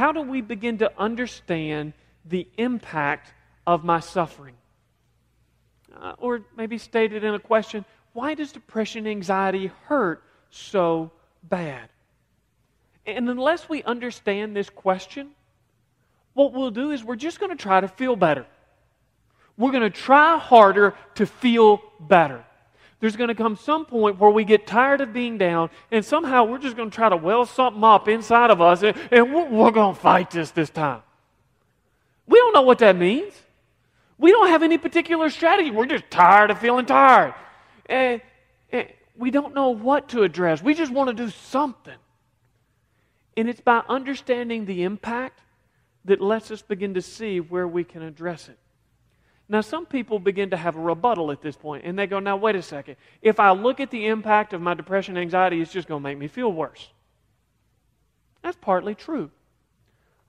How do we begin to understand the impact of my suffering? Uh, or maybe stated in a question, why does depression and anxiety hurt so bad? And unless we understand this question, what we'll do is we're just going to try to feel better. We're going to try harder to feel better there's going to come some point where we get tired of being down, and somehow we're just going to try to well something up inside of us, and, and we're, we're going to fight this this time. We don't know what that means. We don't have any particular strategy. We're just tired of feeling tired. And, and we don't know what to address. We just want to do something. And it's by understanding the impact that lets us begin to see where we can address it. Now, some people begin to have a rebuttal at this point, and they go, Now, wait a second. If I look at the impact of my depression and anxiety, it's just going to make me feel worse. That's partly true.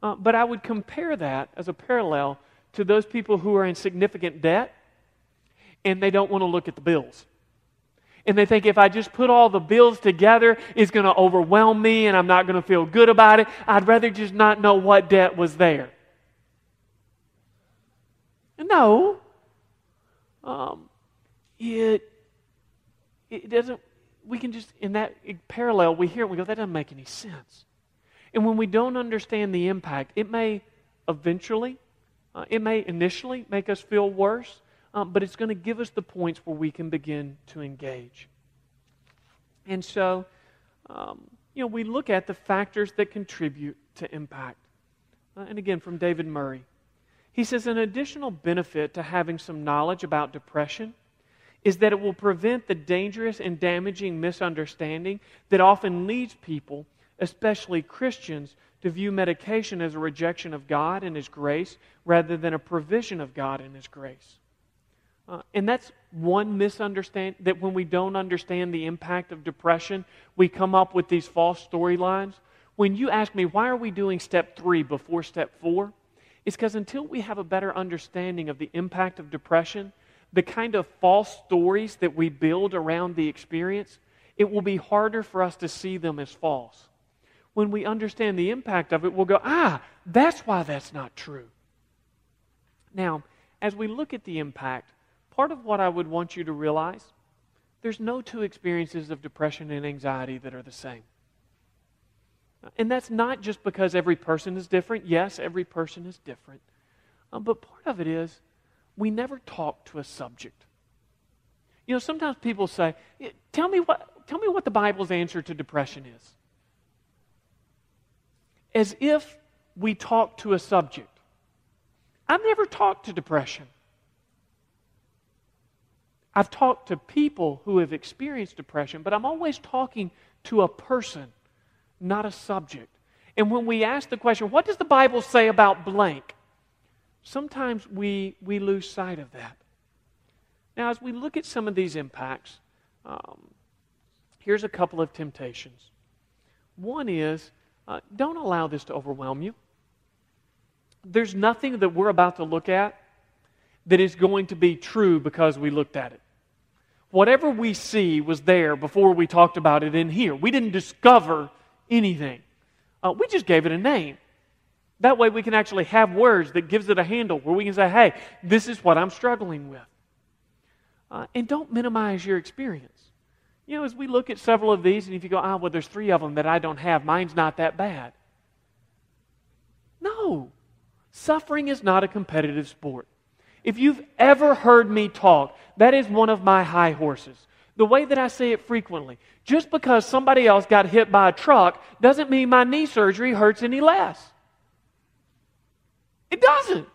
Uh, but I would compare that as a parallel to those people who are in significant debt and they don't want to look at the bills. And they think if I just put all the bills together, it's going to overwhelm me and I'm not going to feel good about it. I'd rather just not know what debt was there. No. Um, it, it doesn't, we can just, in that parallel, we hear it, we go, that doesn't make any sense. And when we don't understand the impact, it may eventually, uh, it may initially make us feel worse, um, but it's going to give us the points where we can begin to engage. And so, um, you know, we look at the factors that contribute to impact. Uh, and again, from David Murray. He says an additional benefit to having some knowledge about depression is that it will prevent the dangerous and damaging misunderstanding that often leads people, especially Christians, to view medication as a rejection of God and His grace rather than a provision of God and His grace. Uh, and that's one misunderstanding that when we don't understand the impact of depression, we come up with these false storylines. When you ask me, why are we doing step three before step four? Is because until we have a better understanding of the impact of depression, the kind of false stories that we build around the experience, it will be harder for us to see them as false. When we understand the impact of it, we'll go, ah, that's why that's not true. Now, as we look at the impact, part of what I would want you to realize there's no two experiences of depression and anxiety that are the same. And that's not just because every person is different. Yes, every person is different. Um, but part of it is we never talk to a subject. You know, sometimes people say, tell me what, tell me what the Bible's answer to depression is. As if we talk to a subject. I've never talked to depression. I've talked to people who have experienced depression, but I'm always talking to a person not a subject. And when we ask the question, what does the Bible say about blank? Sometimes we, we lose sight of that. Now, as we look at some of these impacts, um, here's a couple of temptations. One is uh, don't allow this to overwhelm you. There's nothing that we're about to look at that is going to be true because we looked at it. Whatever we see was there before we talked about it in here. We didn't discover anything. Uh, we just gave it a name. That way we can actually have words that gives it a handle where we can say, hey, this is what I'm struggling with. Uh, and don't minimize your experience. You know, as we look at several of these, and if you go, ah, oh, well, there's three of them that I don't have, mine's not that bad. No. Suffering is not a competitive sport. If you've ever heard me talk, that is one of my high horses the way that I say it frequently. Just because somebody else got hit by a truck doesn't mean my knee surgery hurts any less. It doesn't.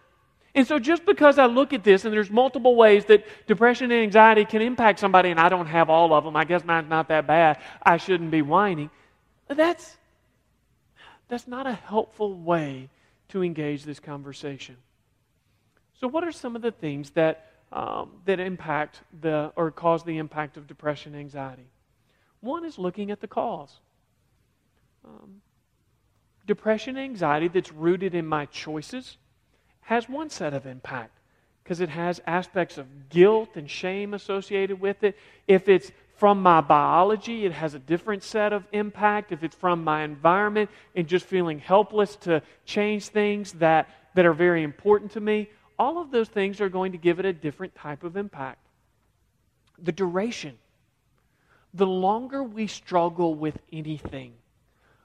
And so just because I look at this and there's multiple ways that depression and anxiety can impact somebody and I don't have all of them, I guess mine's not that bad, I shouldn't be whining. that's, that's not a helpful way to engage this conversation. So, what are some of the things that, um, that impact the, or cause the impact of depression anxiety? One is looking at the cause. Um, depression anxiety that's rooted in my choices has one set of impact because it has aspects of guilt and shame associated with it. If it's from my biology, it has a different set of impact. If it's from my environment and just feeling helpless to change things that, that are very important to me, all of those things are going to give it a different type of impact. The duration. The longer we struggle with anything,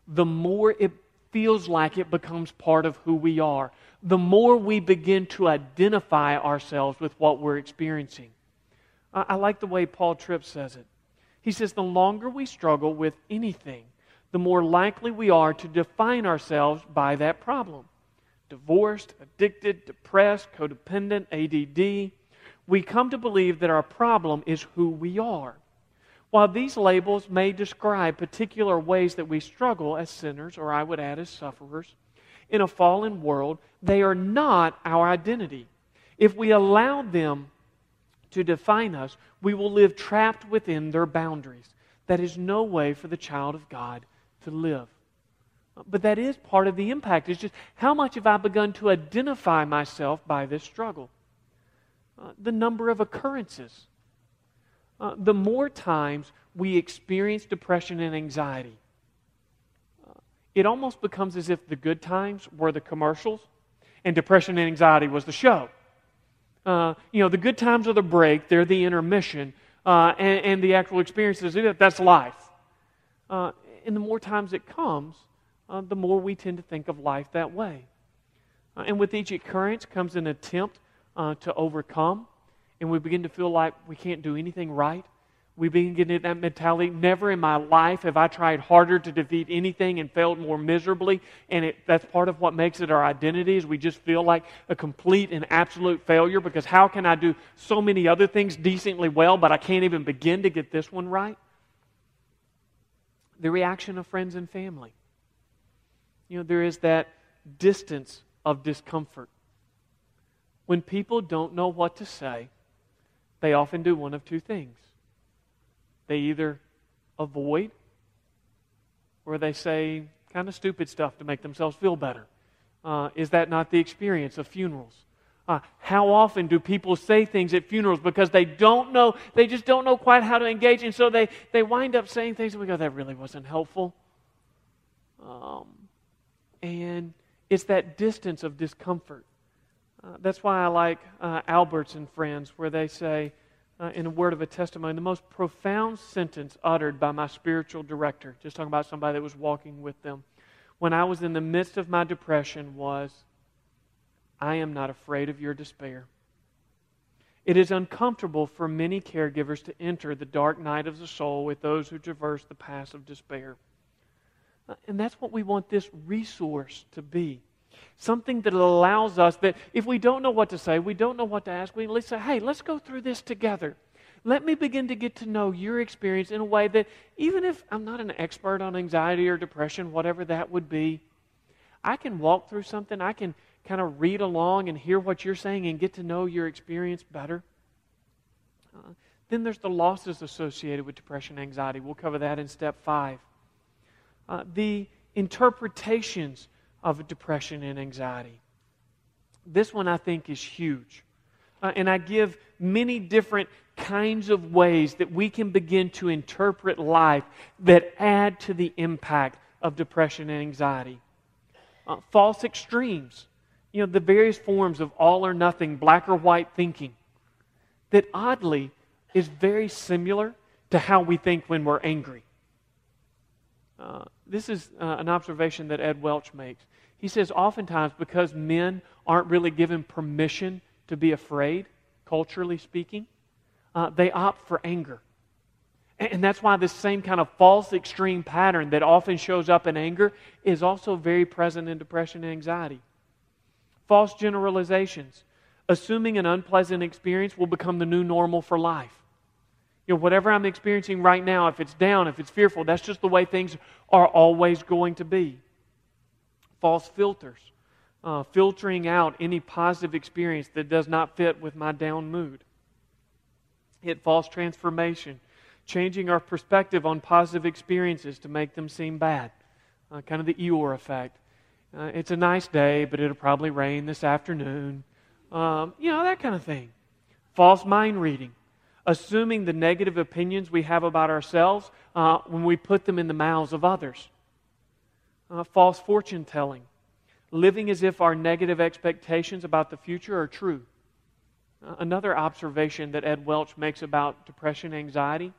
the more it feels like it becomes part of who we are, the more we begin to identify ourselves with what we're experiencing. I, I like the way Paul Tripp says it. He says, the longer we struggle with anything, the more likely we are to define ourselves by that problem. Divorced, addicted, depressed, codependent, ADD. We come to believe that our problem is who we are. While these labels may describe particular ways that we struggle as sinners, or I would add as sufferers, in a fallen world, they are not our identity. If we allow them to define us, we will live trapped within their boundaries. That is no way for the child of God to live. But that is part of the impact. It's just how much have I begun to identify myself by this struggle? Uh, the number of occurrences. Uh, the more times we experience depression and anxiety, uh, it almost becomes as if the good times were the commercials and depression and anxiety was the show. Uh, you know, the good times are the break, they're the intermission, uh, and, and, the actual experiences, that's life. Uh, and the more times it comes, uh, the more we tend to think of life that way. Uh, and with each occurrence comes an attempt uh, to overcome, and we begin to feel like we can't do anything right we begin getting that mentality. Never in my life have I tried harder to defeat anything and failed more miserably. And it, that's part of what makes it our identity is we just feel like a complete and absolute failure because how can I do so many other things decently well, but I can't even begin to get this one right? The reaction of friends and family. You know, there is that distance of discomfort. When people don't know what to say, they often do one of two things they either avoid or they say kind of stupid stuff to make themselves feel better. Uh, is that not the experience of funerals? Uh, how often do people say things at funerals because they don't know, they just don't know quite how to engage, and so they, they wind up saying things and we go, that really wasn't helpful. Um, and it's that distance of discomfort. Uh, that's why I like uh, Albers and Friends, where they say, uh, in a word of a testimony, the most profound sentence uttered by my spiritual director, just talking about somebody that was walking with them, when I was in the midst of my depression was, I am not afraid of your despair. It is uncomfortable for many caregivers to enter the dark night of the soul with those who traverse the paths of despair. Uh, and that's what we want this resource to be. Something that allows us that if we don't know what to say, we don't know what to ask, we at least say, hey, let's go through this together. Let me begin to get to know your experience in a way that even if I'm not an expert on anxiety or depression, whatever that would be, I can walk through something. I can kind of read along and hear what you're saying and get to know your experience better. Uh, then there's the losses associated with depression and anxiety. We'll cover that in step five. Uh, the interpretations of depression and anxiety. This one I think is huge. Uh, and I give many different kinds of ways that we can begin to interpret life that add to the impact of depression and anxiety. Uh, false extremes, you know, the various forms of all or nothing, black or white thinking, that oddly is very similar to how we think when we're angry. Uh, this is uh, an observation that Ed Welch makes. He says, oftentimes, because men aren't really given permission to be afraid, culturally speaking, uh, they opt for anger. And, and that's why this same kind of false extreme pattern that often shows up in anger is also very present in depression and anxiety. False generalizations. Assuming an unpleasant experience will become the new normal for life. Know, whatever I'm experiencing right now, if it's down, if it's fearful, that's just the way things are always going to be. False filters, uh, filtering out any positive experience that does not fit with my down mood. Hit false transformation, changing our perspective on positive experiences to make them seem bad. Uh, kind of the Eeyore effect. Uh, it's a nice day, but it'll probably rain this afternoon. Um, you know, that kind of thing. False mind reading, assuming the negative opinions we have about ourselves uh, when we put them in the mouths of others. Uh, false fortune telling, living as if our negative expectations about the future are true. Uh, another observation that Ed Welch makes about depression anxiety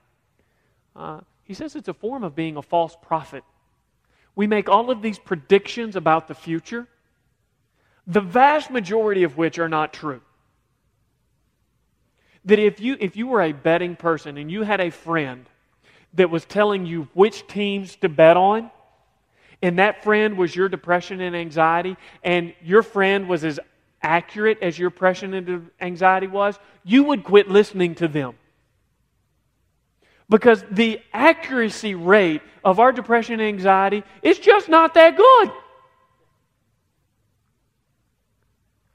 uh, he says it's a form of being a false prophet. We make all of these predictions about the future, the vast majority of which are not true. That if you, if you were a betting person and you had a friend that was telling you which teams to bet on, and that friend was your depression and anxiety, and your friend was as accurate as your depression and anxiety was, you would quit listening to them. Because the accuracy rate of our depression and anxiety is just not that good.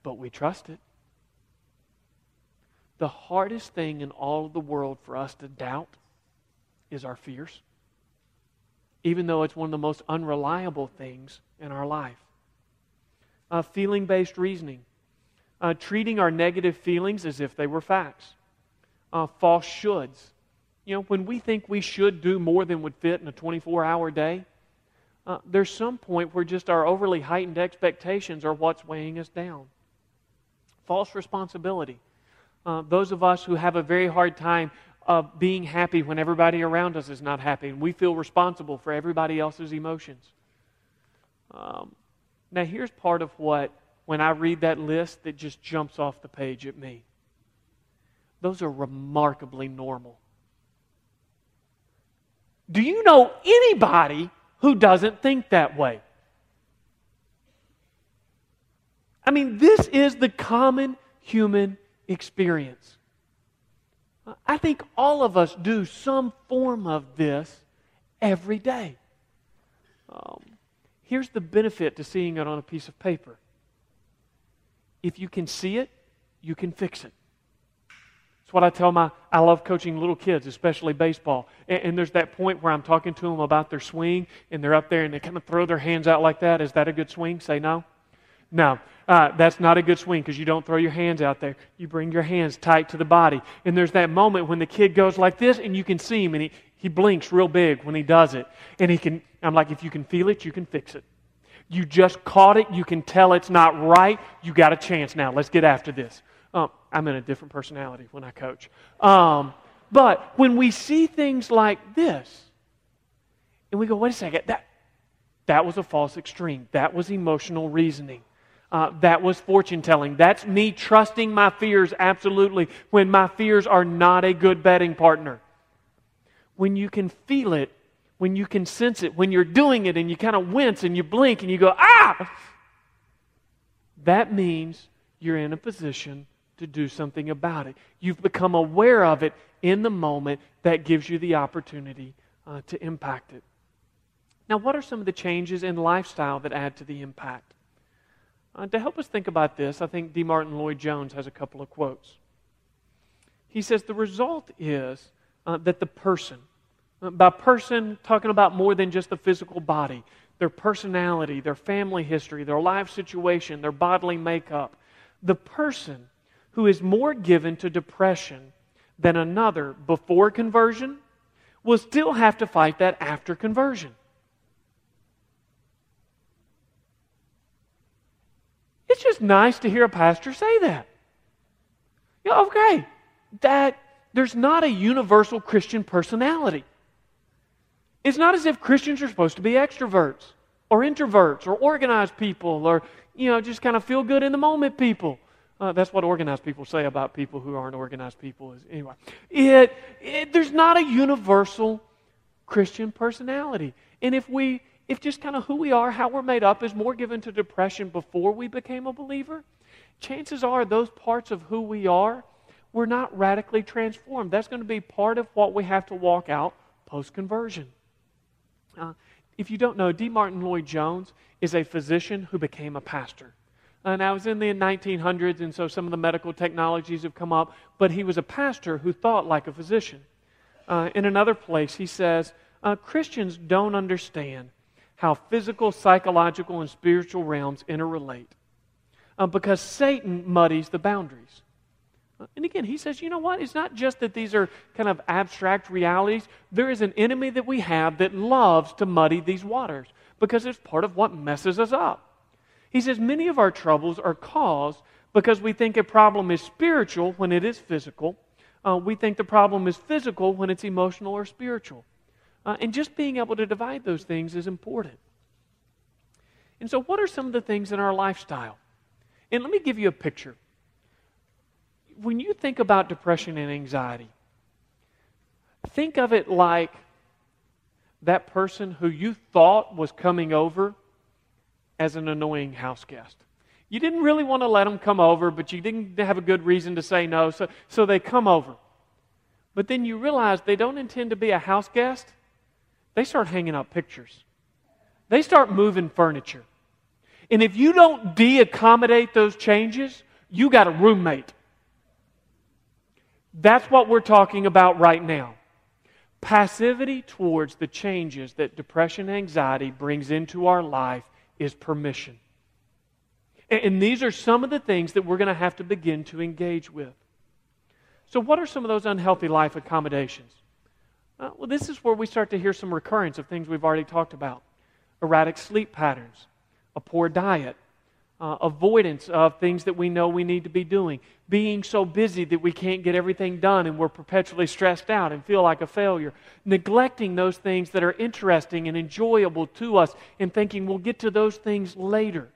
But we trust it. The hardest thing in all of the world for us to doubt is our fears, even though it's one of the most unreliable things in our life. Uh, feeling based reasoning, uh, treating our negative feelings as if they were facts, uh, false shoulds you know, when we think we should do more than would fit in a 24 hour day, uh, there's some point where just our overly heightened expectations are what's weighing us down. False responsibility. Uh, those of us who have a very hard time uh, being happy when everybody around us is not happy, and we feel responsible for everybody else's emotions. Um, now, here's part of what, when I read that list, that just jumps off the page at me. Those are remarkably normal. Do you know anybody who doesn't think that way? I mean, this is the common human experience. I think all of us do some form of this every day. Um, here's the benefit to seeing it on a piece of paper if you can see it, you can fix it. It's what I tell my, I love coaching little kids, especially baseball. And, and, there's that point where I'm talking to them about their swing, and they're up there and they kind of throw their hands out like that. Is that a good swing? Say no. No, uh, that's not a good swing because you don't throw your hands out there. You bring your hands tight to the body. And there's that moment when the kid goes like this, and you can see him, and he, he blinks real big when he does it. And he can, I'm like, if you can feel it, you can fix it. You just caught it. You can tell it's not right. You got a chance now. Let's get after this. Um, I'm in a different personality when I coach. Um, but when we see things like this, and we go, wait a second, that, that was a false extreme. That was emotional reasoning. Uh, that was fortune telling. That's me trusting my fears absolutely when my fears are not a good betting partner. When you can feel it, when you can sense it, when you're doing it and you kind of wince and you blink and you go, ah! That means you're in a position to do something about it. You've become aware of it in the moment that gives you the opportunity uh, to impact it. Now, what are some of the changes in lifestyle that add to the impact? Uh, to help us think about this, I think D. Martyn Lloyd Jones has a couple of quotes. He says the result is uh, that the person, uh, by person, talking about more than just the physical body, their personality, their family history, their life situation, their bodily makeup, the person who is more given to depression than another before conversion will still have to fight that after conversion. It's just nice to hear a pastor say that. Yeah, okay, that there's not a universal Christian personality. It's not as if Christians are supposed to be extroverts or introverts or organized people or, you know, just kind of feel good in the moment people. Uh, that's what organized people say about people who aren't organized people. Is anyway, it, it, there's not a universal Christian personality, and if we, if just kind of who we are, how we're made up, is more given to depression before we became a believer, chances are those parts of who we are we're not radically transformed. That's going to be part of what we have to walk out post conversion. Uh, if you don't know, D. Martyn Lloyd Jones is a physician who became a pastor. And I was in the 1900s, and so some of the medical technologies have come up, but he was a pastor who thought like a physician. Uh, in another place, he says, uh, Christians don't understand how physical, psychological, and spiritual realms interrelate uh, because Satan muddies the boundaries. Uh, and again, he says, you know what? It's not just that these are kind of abstract realities. There is an enemy that we have that loves to muddy these waters because it's part of what messes us up. He says, many of our troubles are caused because we think a problem is spiritual when it is physical. Uh, we think the problem is physical when it's emotional or spiritual. Uh, and just being able to divide those things is important. And so, what are some of the things in our lifestyle? And let me give you a picture. When you think about depression and anxiety, think of it like that person who you thought was coming over as an annoying house guest. You didn't really want to let them come over, but you didn't have a good reason to say no, so, so they come over. But then you realize they don't intend to be a house guest, they start hanging up pictures. They start moving furniture. And if you don't de accommodate those changes, you got a roommate. That's what we're talking about right now. Passivity towards the changes that depression and anxiety brings into our life is permission. And these are some of the things that we're going to have to begin to engage with. So, what are some of those unhealthy life accommodations? Uh, well, this is where we start to hear some recurrence of things we've already talked about erratic sleep patterns, a poor diet, uh, avoidance of things that we know we need to be doing, being so busy that we can't get everything done and we're perpetually stressed out and feel like a failure, neglecting those things that are interesting and enjoyable to us and thinking we'll get to those things later.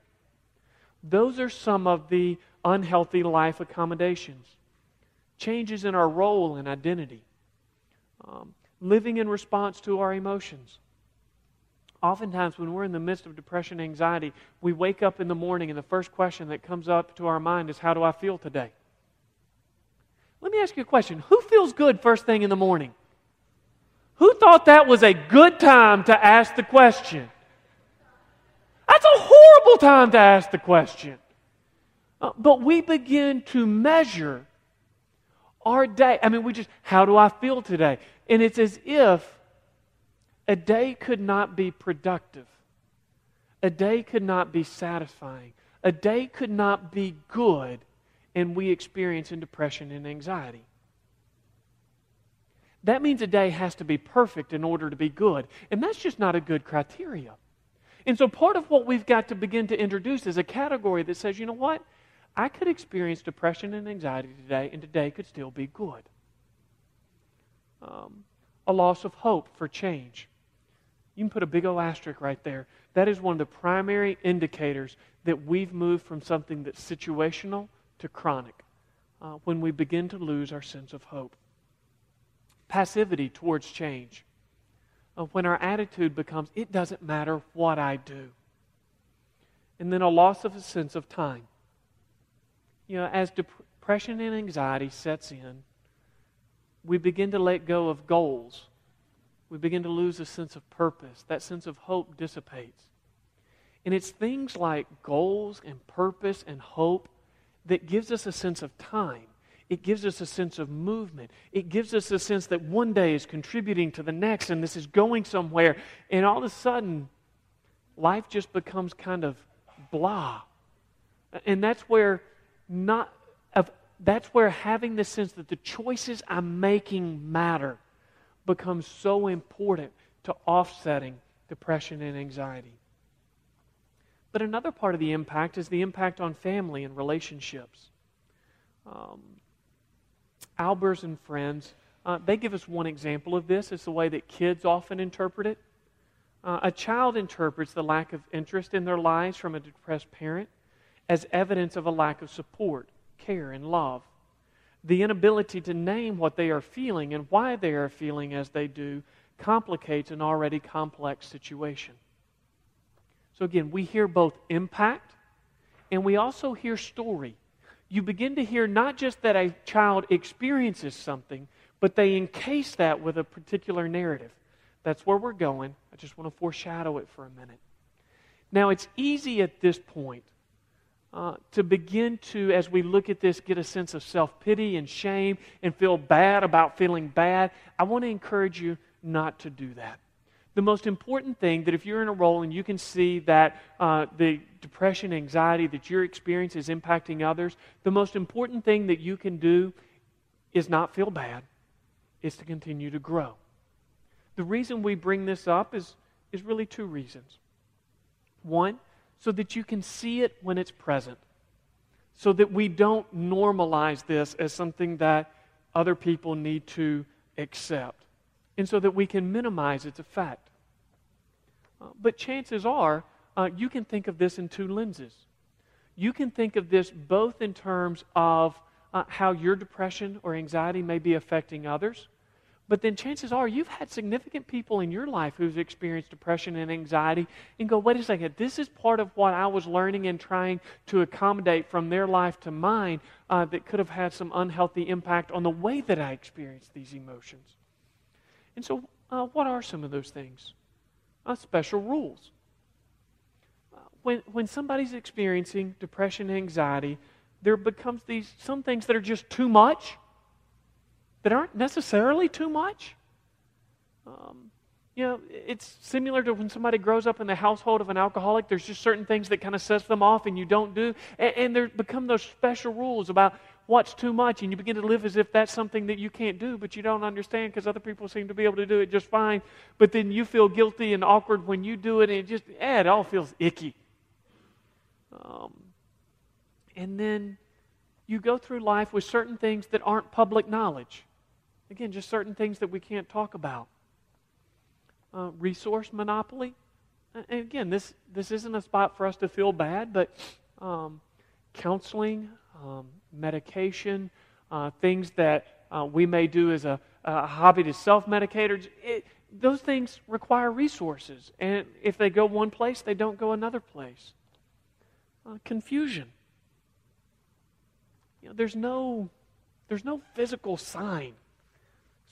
Those are some of the unhealthy life accommodations. Changes in our role and identity. Um, living in response to our emotions. Oftentimes, when we're in the midst of depression and anxiety, we wake up in the morning and the first question that comes up to our mind is, How do I feel today? Let me ask you a question Who feels good first thing in the morning? Who thought that was a good time to ask the question? That's a horrible time to ask the question. Uh, but we begin to measure our day. I mean, we just, how do I feel today? And it's as if a day could not be productive, a day could not be satisfying, a day could not be good, and we experience depression and anxiety. That means a day has to be perfect in order to be good. And that's just not a good criteria. And so part of what we've got to begin to introduce is a category that says, you know what? I could experience depression and anxiety today, and today could still be good um, a loss of hope for change. You can put a big old asterisk right there. That is one of the primary indicators that we've moved from something that's situational to chronic uh, when we begin to lose our sense of hope. Passivity towards change. Uh, when our attitude becomes, it doesn't matter what I do. And then a loss of a sense of time. You know, as depression and anxiety sets in, we begin to let go of goals. We begin to lose a sense of purpose. That sense of hope dissipates. And it's things like goals and purpose and hope that gives us a sense of time. It gives us a sense of movement. It gives us a sense that one day is contributing to the next and this is going somewhere. And all of a sudden, life just becomes kind of blah. And that's where not that's where having the sense that the choices I'm making matter becomes so important to offsetting depression and anxiety. But another part of the impact is the impact on family and relationships. Um, Albers and friends, uh, they give us one example of this. It's the way that kids often interpret it. Uh, a child interprets the lack of interest in their lives from a depressed parent as evidence of a lack of support care, and love. The inability to name what they are feeling and why they are feeling as they do complicates an already complex situation. So, again, we hear both impact and we also hear story. you begin to hear not just that a child experiences something, but they encase that with a particular narrative. That's where we're going. I just want to foreshadow it for a minute. Now, it's easy at this point uh, to begin to, as we look at this, get a sense of self pity and shame and feel bad about feeling bad. I want to encourage you not to do that. The most important thing that if you're in a role and you can see that uh, the depression, anxiety that you're experiencing is impacting others, the most important thing that you can do is not feel bad, is to continue to grow. The reason we bring this up is, is really two reasons. One, so that you can see it when it's present, so that we don't normalize this as something that other people need to accept, and so that we can minimize its effect. Uh, but chances are, uh, you can think of this in two lenses. You can think of this both in terms of uh, how your depression or anxiety may be affecting others, but then chances are you've had significant people in your life who've experienced depression and anxiety and go, wait a second, this is part of what I was learning and trying to accommodate from their life to mine uh, that could have had some unhealthy impact on the way that I experienced these emotions. And so, uh, what are some of those things? Uh, special rules. Uh, when, when somebody's experiencing depression and anxiety, there becomes these some things that are just too much that aren't necessarily too much. Um, you know, it's similar to when somebody grows up in the household of an alcoholic. There's just certain things that kind of sets them off and you don't do. And, and there become those special rules about what's too much. And you begin to live as if that's something that you can't do, but you don't understand because other people seem to be able to do it just fine. But then you feel guilty and awkward when you do it and it just, eh, it all feels icky. Um, and then you go through life with certain things that aren't public knowledge. Again, just certain things that we can't talk about. Uh, resource monopoly. And again, this, this isn't a spot for us to feel bad, but um, counseling, um, medication, uh, things that uh, we may do as a, a hobby to self medicate, those things require resources. And if they go one place, they don't go another place. Uh, confusion. You know, there's no, there's no physical sign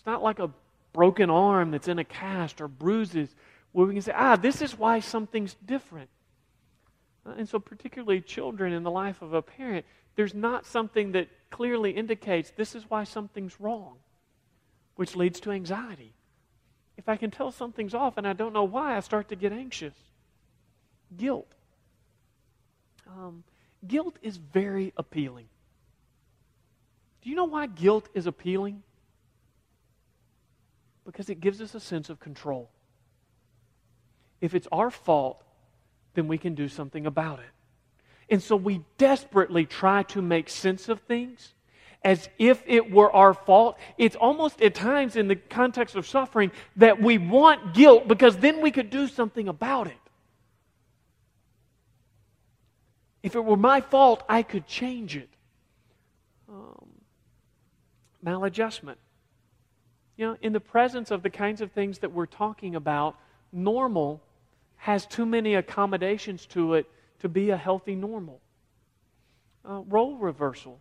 it's not like a broken arm that's in a cast or bruises where we can say, ah, this is why something's different. Uh, and so, particularly children in the life of a parent, there's not something that clearly indicates this is why something's wrong, which leads to anxiety. If I can tell something's off and I don't know why, I start to get anxious. Guilt. Um, guilt is very appealing. Do you know why guilt is appealing? Because it gives us a sense of control. If it's our fault, then we can do something about it. And so we desperately try to make sense of things as if it were our fault. It's almost at times in the context of suffering that we want guilt because then we could do something about it. If it were my fault, I could change it. Um, maladjustment. You know, in the presence of the kinds of things that we're talking about, normal has too many accommodations to it to be a healthy normal. Uh, role reversal.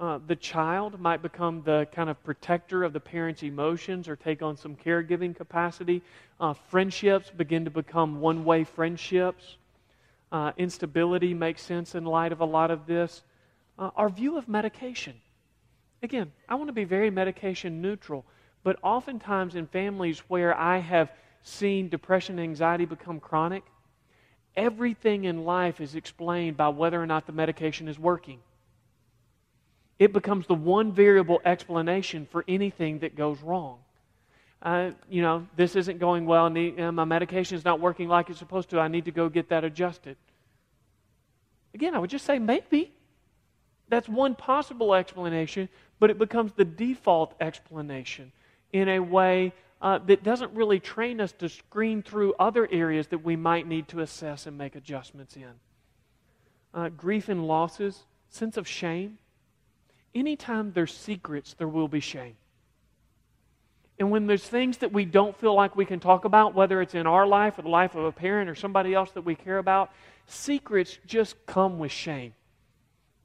Uh, the child might become the kind of protector of the parent's emotions or take on some caregiving capacity. Uh, friendships begin to become one way friendships. Uh, instability makes sense in light of a lot of this. Uh, our view of medication. Again, I want to be very medication neutral. But oftentimes in families where I have seen depression and anxiety become chronic, everything in life is explained by whether or not the medication is working. It becomes the one variable explanation for anything that goes wrong. Uh, you know, this isn't going well, need, uh, my medication is not working like it's supposed to. I need to go get that adjusted. Again, I would just say maybe. That's one possible explanation, but it becomes the default explanation in a way uh, that doesn't really train us to screen through other areas that we might need to assess and make adjustments in. Uh, grief and losses, sense of shame. Anytime there's secrets, there will be shame. And when there's things that we don't feel like we can talk about, whether it's in our life or the life of a parent or somebody else that we care about, secrets just come with shame.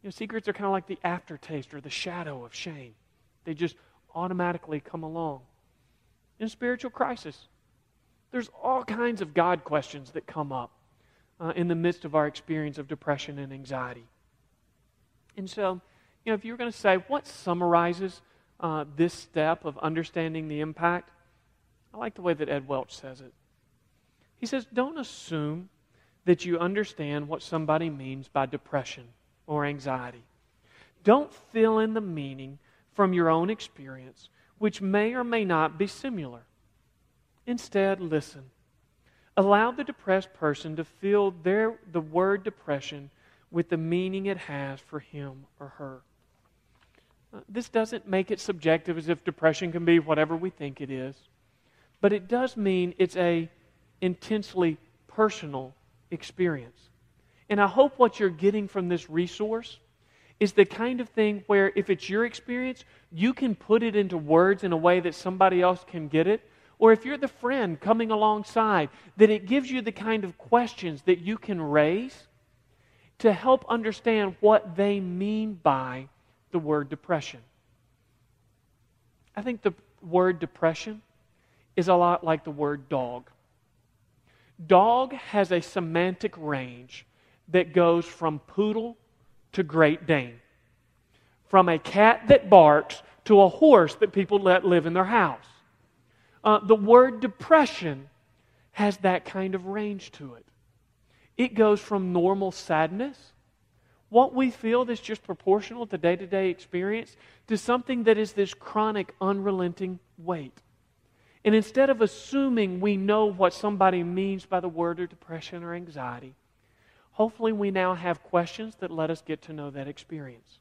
You know, secrets are kind of like the aftertaste or the shadow of shame. They just automatically come along. In spiritual crisis, there's all kinds of God questions that come up uh, in the midst of our experience of depression and anxiety. And so, you know, if you were going to say what summarizes uh, this step of understanding the impact, I like the way that Ed Welch says it. He says, Don't assume that you understand what somebody means by depression or anxiety. Don't fill in the meaning from your own experience, which may or may not be similar. Instead, listen. Allow the depressed person to fill their, the word depression with the meaning it has for him or her. Uh, this doesn't make it subjective as if depression can be whatever we think it is, but it does mean it's a intensely personal experience. And I hope what you're getting from this resource is the kind of thing where if it's your experience, you can put it into words in a way that somebody else can get it. Or if you're the friend coming alongside, that it gives you the kind of questions that you can raise to help understand what they mean by the word depression. I think the word depression is a lot like the word dog. Dog has a semantic range that goes from poodle to Great Dane, from a cat that barks to a horse that people let live in their house. Uh, the word depression has that kind of range to it. It goes from normal sadness, what we feel that's just proportional to day to day experience, to something that is this chronic, unrelenting weight. And instead of assuming we know what somebody means by the word or depression or anxiety, hopefully we now have questions that let us get to know that experience.